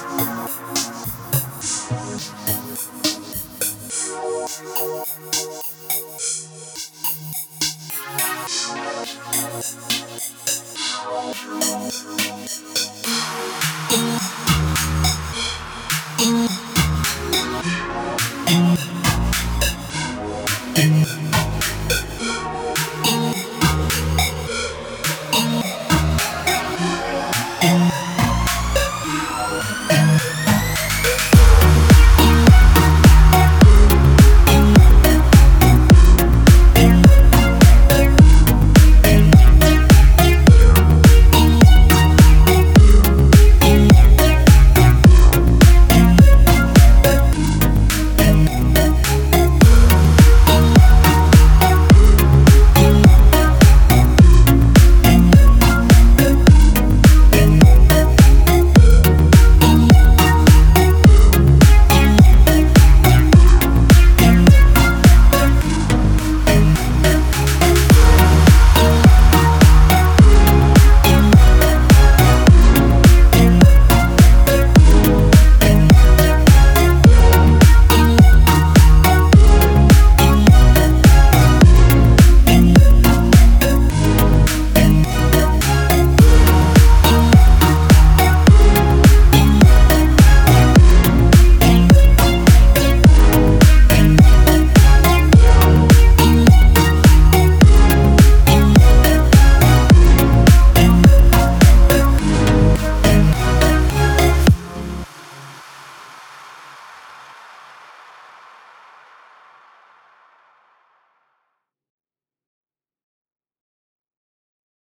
Bye.